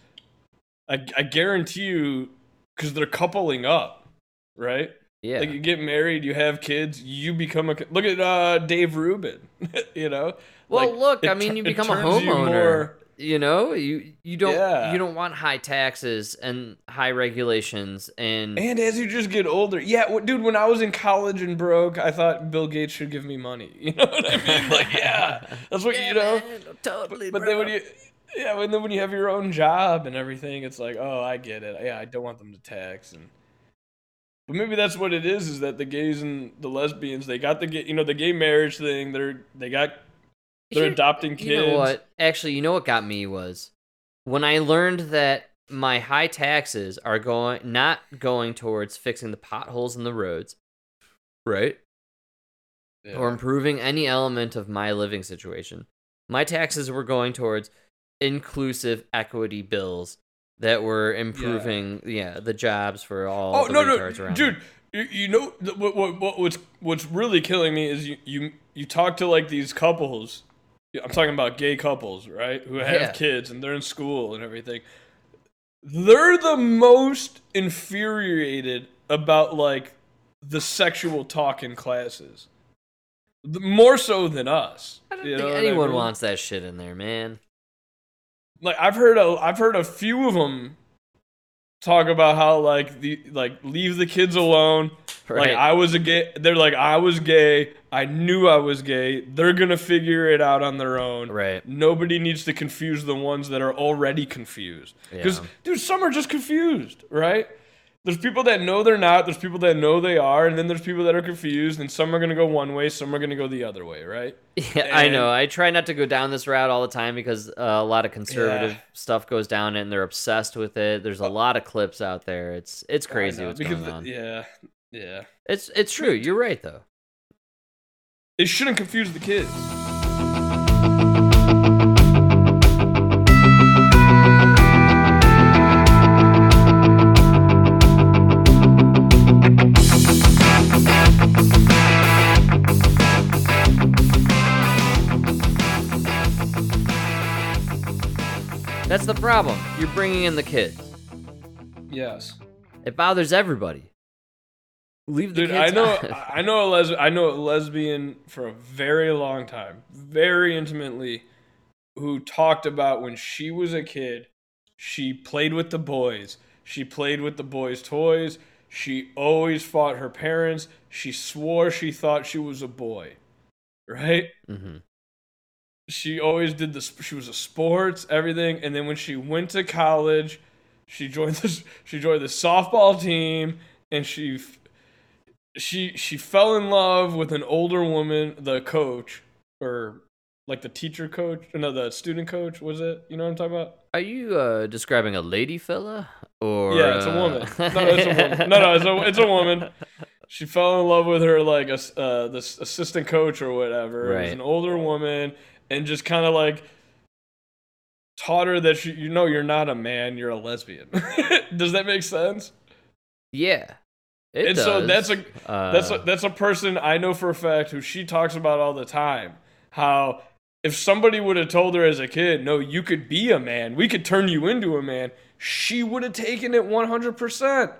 I I guarantee you, because they're coupling up, right? Yeah. Like you get married, you have kids, you become a. Look at uh, Dave Rubin. you know. Well, Like, look, I mean, you become a turns you homeowner. more- You know, you you don't Yeah. you don't want high taxes and high regulations and And as you just get older, yeah, dude. When I was in college and broke, I thought Bill Gates should give me money. You know what I mean? Like, yeah, that's what you know. Man, totally. But then when you, yeah, and then when you have your own job and everything, it's like, oh, I get it. Yeah, I don't want them to tax and. But maybe that's what it is: is that the gays and the lesbians they got the gay, you know, the gay marriage thing. They're they got they're You- adopting kids. You know what? Actually, you know what got me was when I learned that my high taxes are going not going towards fixing the potholes in the roads, right? Or improving any element of my living situation. My taxes were going towards inclusive equity bills that were improving yeah, the jobs for all Oh the no no, dude! You, you know what, what what what's what's really killing me is you you you talk to like these couples. I'm talking about gay couples, right? Who have Yeah. kids and they're in school and everything. They're the most infuriated about like the sexual talk in classes, more so than us. I don't you know think what I anyone mean? wants that shit in there, man. Like I've heard a I've heard a few of them talk about how like the like leave the kids alone. Like I was a gay. They're like I was gay. I knew I was gay. They're gonna figure it out on their own. Right. Nobody needs to confuse the ones that are already confused. Because Yeah. dude, some are just confused, right? There's people that know they're not. There's people that know they are, and then there's people that are confused. And some are gonna go one way, some are gonna go the other way, right? Yeah, I know. I try not to go down this route all the time because uh, a lot of conservative Yeah. stuff goes down and they're obsessed with it. There's a lot of clips out there. It's it's crazy know, what's because going on. yeah, yeah. It's it's true. You're right though. It shouldn't confuse the kids. That's the problem. You're bringing in the kids. Yes. It bothers everybody. Leave the Dude, kids. I know, out. I know a les- I know a lesbian for a very long time, very intimately, who talked about when she was a kid, she played with the boys. She played with the boys' toys. She always fought her parents. She swore she thought she was a boy, right? Mhm. She always did this. She was a sports, everything, and then when she went to college, she joined this. She joined the softball team, and she she she fell in love with an older woman, the coach, or like the teacher coach, no, the student coach. Was it? You know what I'm talking about? Are you uh, describing a lady fella or? yeah, it's a uh, woman. No, it's a woman. No, no, it's a it's a woman. she fell in love with her like a, uh, this assistant coach or whatever. It was Right. an older woman, and just kind of like taught her that she, you know you're not a man, you're a lesbian. Does that make sense? Yeah. It and so that's a that's a, Uh, that's a person I know for a fact who she talks about all the time. How if somebody would have told her as a kid, no, you could be a man, we could turn you into a man, she would have taken it 100%.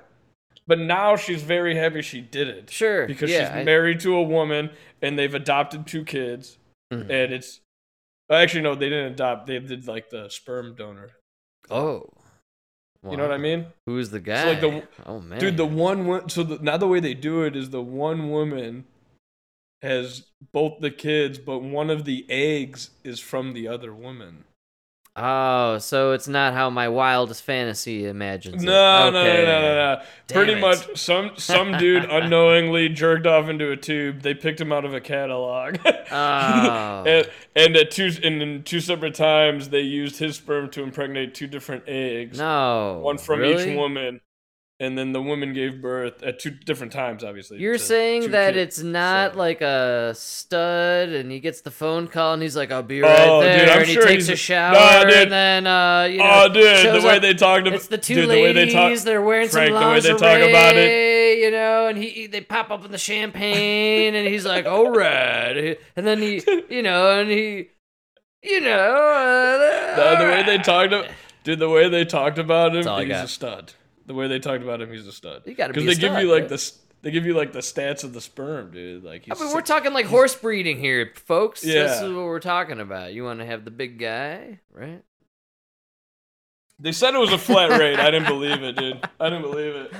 But now she's very happy she did it. Sure. Because yeah, she's I- married to a woman and they've adopted two kids. Mhm. And it's actually no, they didn't adopt. They did like the sperm donor. Oh. You know what I mean? Who's the So, guy? like, the- oh man. Dude, the one so the, now the way they do it is the one woman has both the kids, but one of the eggs is from the other woman. Oh, so it's not how my wildest fantasy imagines it. No, no, no, no, no, no. Damn Pretty it. much, some some dude unknowingly jerked off into a tube. They picked him out of a catalog. Oh. and and at two and in two separate times, they used his sperm to impregnate two different eggs. No, one from really? each woman, and then the woman gave birth at two different times. Obviously, You're saying that kids. it's not like a stud, and he gets the phone call, and he's like, "I'll be right Oh, there," dude, I'm and he takes a shower, Nah, dude. and then uh, you know, oh, dude, the way up- they talked about It's the two dude, ladies. the way they talk, They're wearing Frank, some the way they talk about it. you know, and he he- they pop up in the champagne, and he's like, "All right," and then he, you know, and he, you know, uh, No, the way they talked about, dude, the way they talked about him, he's a stud. The way they talked about him, he's a stud. You gotta be because a they give stud, you like right? the they give you like the stats of the sperm, dude. Like I mean, we're talking like horse breeding here, folks. Yeah. This is what we're talking about. You want to have the big guy, right? They said it was a flat rate. I didn't believe it, dude. I didn't believe it.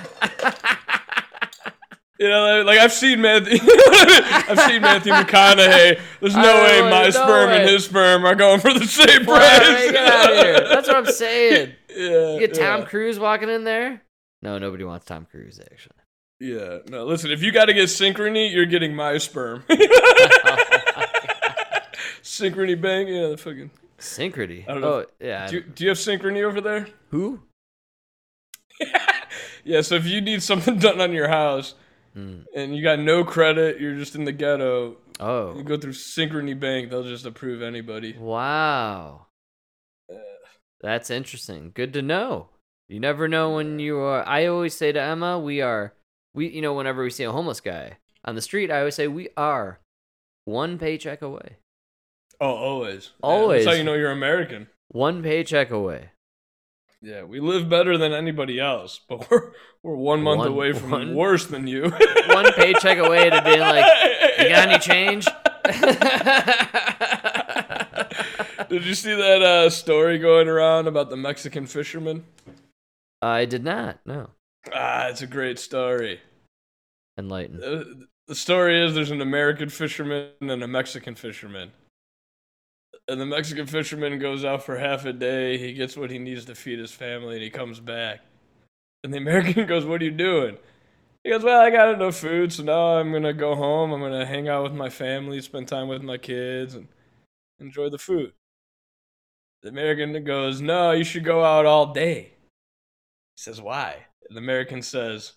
You know, like I've seen Matthew, I've seen Matthew McConaughey. There's no way my no sperm and his sperm are going for the same price. get out of here. That's what I'm saying. Yeah, You get Tom yeah. Cruise walking in there. No, nobody wants Tom Cruise actually. Yeah, no, listen, if you got to get synchrony, you're getting my sperm. synchrony bang, yeah, the fucking. Synchrony. I don't know. Oh yeah. Do you, do you have synchrony over there? Who? Yeah, so if you need something done on your house Hmm. and you got no credit, you're just in the ghetto. Oh. You go through Synchrony Bank, they'll just approve anybody. Wow. That's interesting. Good to know. You never know when you are. I always say to Emma, we are. We, you know, whenever we see a homeless guy on the street, I always say we are one paycheck away. Oh, always. Yeah, Always. that's how you know you're American. One paycheck away. Yeah, we live better than anybody else, but we're we're one month One- away from one- worse than you. One paycheck away to being like, you got any change? Did you see that uh, story going around about the Mexican fisherman? I did not. No. Ah, it's a great story. Enlighten. Uh, the story is there's an American fisherman and a Mexican fisherman. And the Mexican fisherman goes out for half a day. He gets what he needs to feed his family, and he comes back. And the American goes, "What are you doing?" He goes, "Well, I got enough food, so now I'm gonna go home. I'm gonna hang out with my family, spend time with my kids, and enjoy the food." The American goes, "No, you should go out all day." He says, "Why?" And the American says,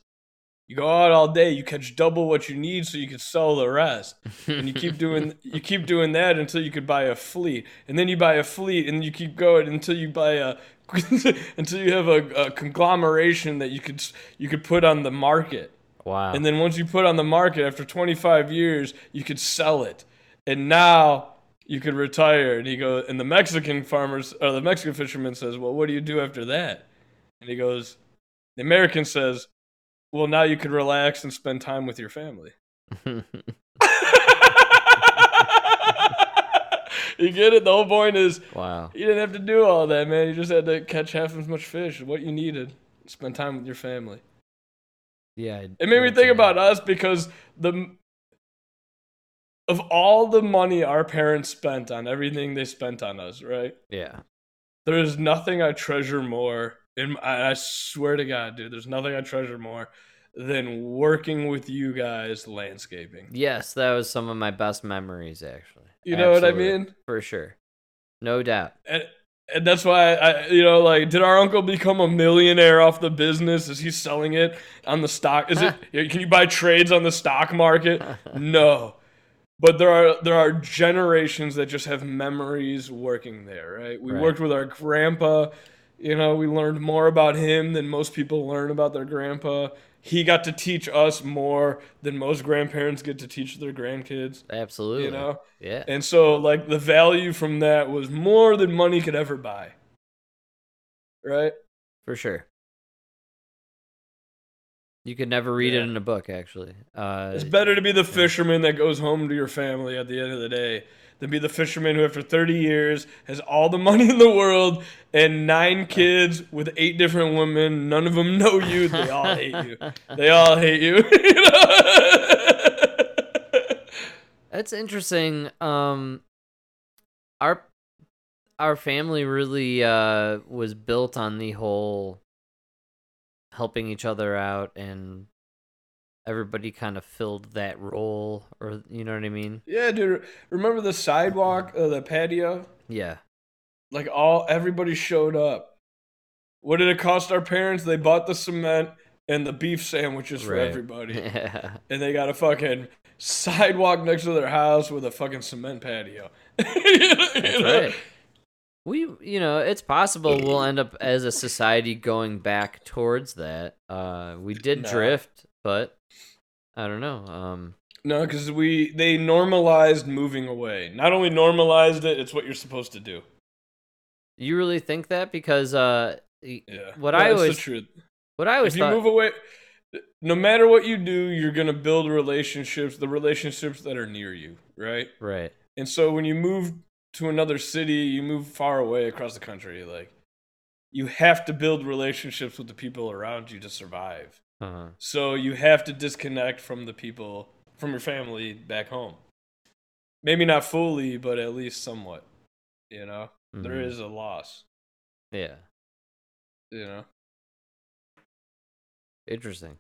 you go out all day, you catch double what you need so you can sell the rest. And you keep doing you keep doing that until you could buy a fleet. And then you buy a fleet and you keep going until you buy a until you have a, a conglomeration that you could you could put on the market. Wow. And then once you put on the market after 25 years, you could sell it. And now you could retire. And he goes and the Mexican farmers or the Mexican fisherman says, "Well, what do you do after that?" And he goes, the American says, well, now you could relax and spend time with your family. you get it? The whole point is wow. you didn't have to do all that, man. You just had to catch half as much fish, as what you needed. Spend time with your family. Yeah. It made me think about us because the of all the money our parents spent on everything they spent on us, right? Yeah. There is nothing I treasure more. And I swear to God, dude, there's nothing I treasure more than working with you guys landscaping. Yes, that was some of my best memories, actually. You know what I mean? For sure. No doubt. And And that's why I, you know, like, did our uncle become a millionaire off the business? Is he selling it on the stock? Is it? Can you buy trades on the stock market? No, but there are there are generations that just have memories working there. Right? We Right. worked with our grandpa. You know, we learned more about him than most people learn about their grandpa. He got to teach us more than most grandparents get to teach their grandkids. Absolutely. You know? Yeah. And so, like, the value from that was more than money could ever buy. Right? For sure. You could never read Yeah. it in a book, actually. Uh, It's better to be the fisherman that goes home to your family at the end of the day than be the fisherman who, after 30 years, has all the money in the world and nine kids with eight different women. None of them know you. They all hate you. They all hate you. You know? That's interesting. Um, our our family really uh was built on the whole helping each other out, and everybody kind of filled that role, or you know what I mean? yeah, dude. Remember the sidewalk, uh, the patio? Yeah. Like all everybody showed up. What did it cost our parents? They bought the cement and the beef sandwiches for Right. everybody. Yeah. And they got a fucking sidewalk next to their house with a fucking cement patio. You know- That's right. We, you know, it's possible we'll end up as a society going back towards that. Uh, we did No. drift, but I don't know. Um, No, because we they normalized moving away. Not only normalized it, it's what you're supposed to do. you really think that because uh, Yeah. what No, I it's the truth. what I always if you thought, move away, no matter what you do, you're gonna build relationships. The relationships that are near you, right? right? And so when you move to another city, you move far away across the country, like you have to build relationships with the people around you to survive. Uh-huh. So you have to disconnect from the people from your family back home. Maybe not fully, but at least somewhat. You know? There Mhm. is a loss, Yeah, you know. interesting.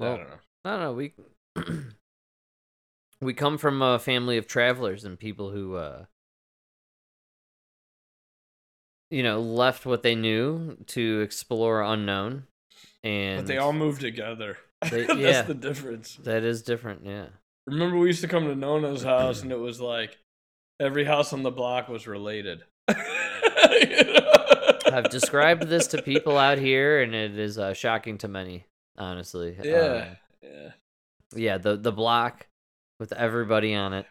I Well, don't know. I don't know. We we come from a family of travelers and people who, uh, you know, left what they knew to explore unknown, and But they all move together. They- That's yeah. the difference. that is different. Yeah. Remember we used to come to Nona's house and it was like every house on the block was related. I've described this to people out here, and it is uh, shocking to many. Honestly. Yeah. Um, yeah. yeah. The the block with everybody on it.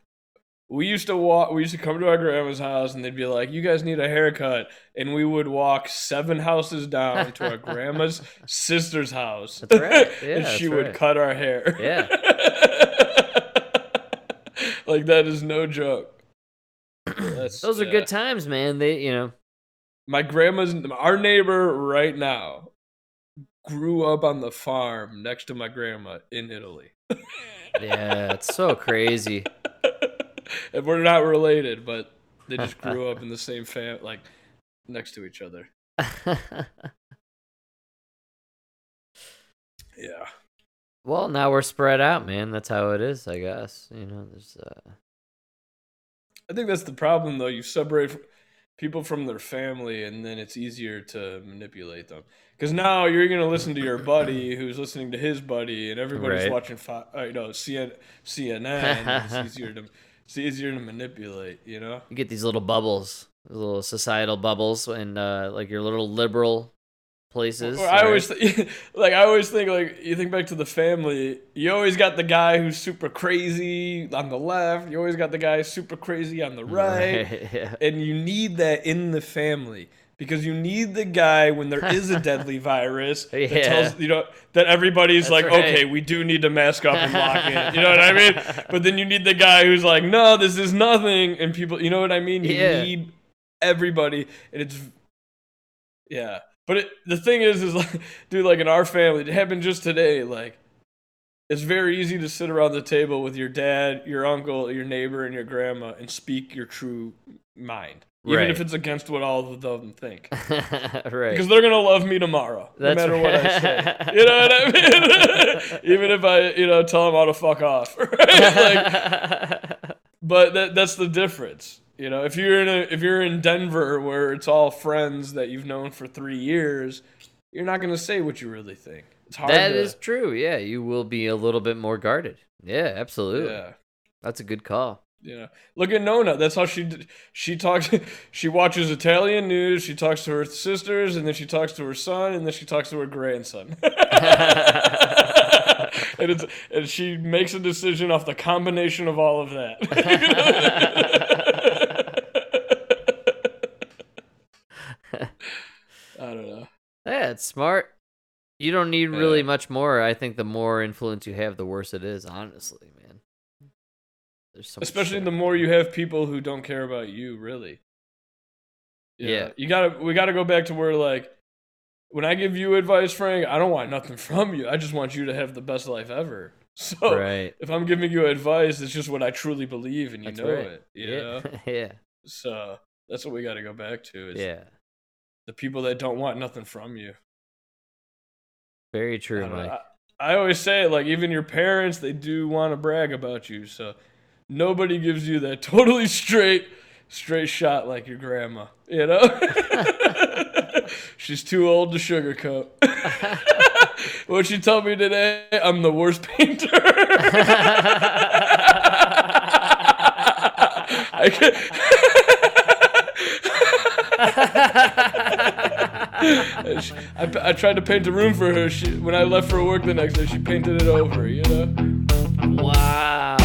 We used to walk. We used to come to our grandma's house, and they'd be like, "You guys need a haircut," and we would walk seven houses down to our grandma's sister's house. That's right. Yeah, and she would right. cut our hair. Yeah. like that is no joke. Those are yeah. good times, man. They, you know. My grandma's, our neighbor right now, grew up on the farm next to my grandma in Italy. Yeah, it's so crazy. and we're not related, but they just grew up in the same fam, like next to each other. Yeah. Well, now we're spread out, man. That's how it is, I guess. You know, there's uh I think that's the problem, though. You separate people from their family, and then it's easier to manipulate them. Because now you're going to listen to your buddy who's listening to his buddy, and everybody's Right. watching, fi- uh, you know, CN- CNN. it's easier to it's easier to manipulate. You know. you get these little bubbles, little societal bubbles, and uh like your little liberal places. I always th- like I always think like you think back to the family. You always got the guy who's super crazy on the left. You always got the guy super crazy on the right, Right, yeah. and you need that in the family because you need the guy when there is a deadly virus that Yeah. tells you know that everybody's That's like, right. okay, we do need to mask up and lock in. You know what I mean? But then you need the guy who's like, no, this is nothing, and people, you know what I mean? You Yeah. need everybody, and it's yeah. But it, the thing is, is like, dude, like in our family, it happened just today. Like, it's very easy to sit around the table with your dad, your uncle, your neighbor, and your grandma and speak your true mind, even Right. if it's against what all of them think. right. Because they're gonna love me tomorrow, That's no matter what I say. You know what I mean? even if I, you know, tell them how to fuck off. Right? Like, but that, that's the difference. You know, if you're in a if you're in Denver where it's all friends that you've known for three years, you're not gonna say what you really think. It's hard. That to, is true. Yeah, you will be a little bit more guarded. Yeah, absolutely. Yeah. That's a good call. You know, look at Nona. That's how she she talks. She watches Italian news. She talks to her sisters, and then she talks to her son, and then she talks to her grandson. and it's and she makes a decision off the combination of all of that. I don't know. Yeah, it's smart. You don't need really much more. I think the more influence you have, the worse it is. Honestly, man. There's so Especially the more you have people who don't care about you, really. Yeah. You gotta we gotta go back to where like when I give you advice, Frank, I don't want nothing from you. I just want you to have the best life ever. So Right. if I'm giving you advice, it's just what I truly believe and you That's know right. it. Yeah. yeah. So that's what we gotta go back to is Yeah. The people that don't want nothing from you. Very true, don't know. I, I always say it, like even your parents, they do want to brag about you. So nobody gives you that totally straight, straight shot like your grandma. You know, she's too old to sugarcoat. what she told me today, I'm the worst painter. I can I, I, tried to paint a room for her. She, when I left for work the next day, she painted it over, you know? Wow.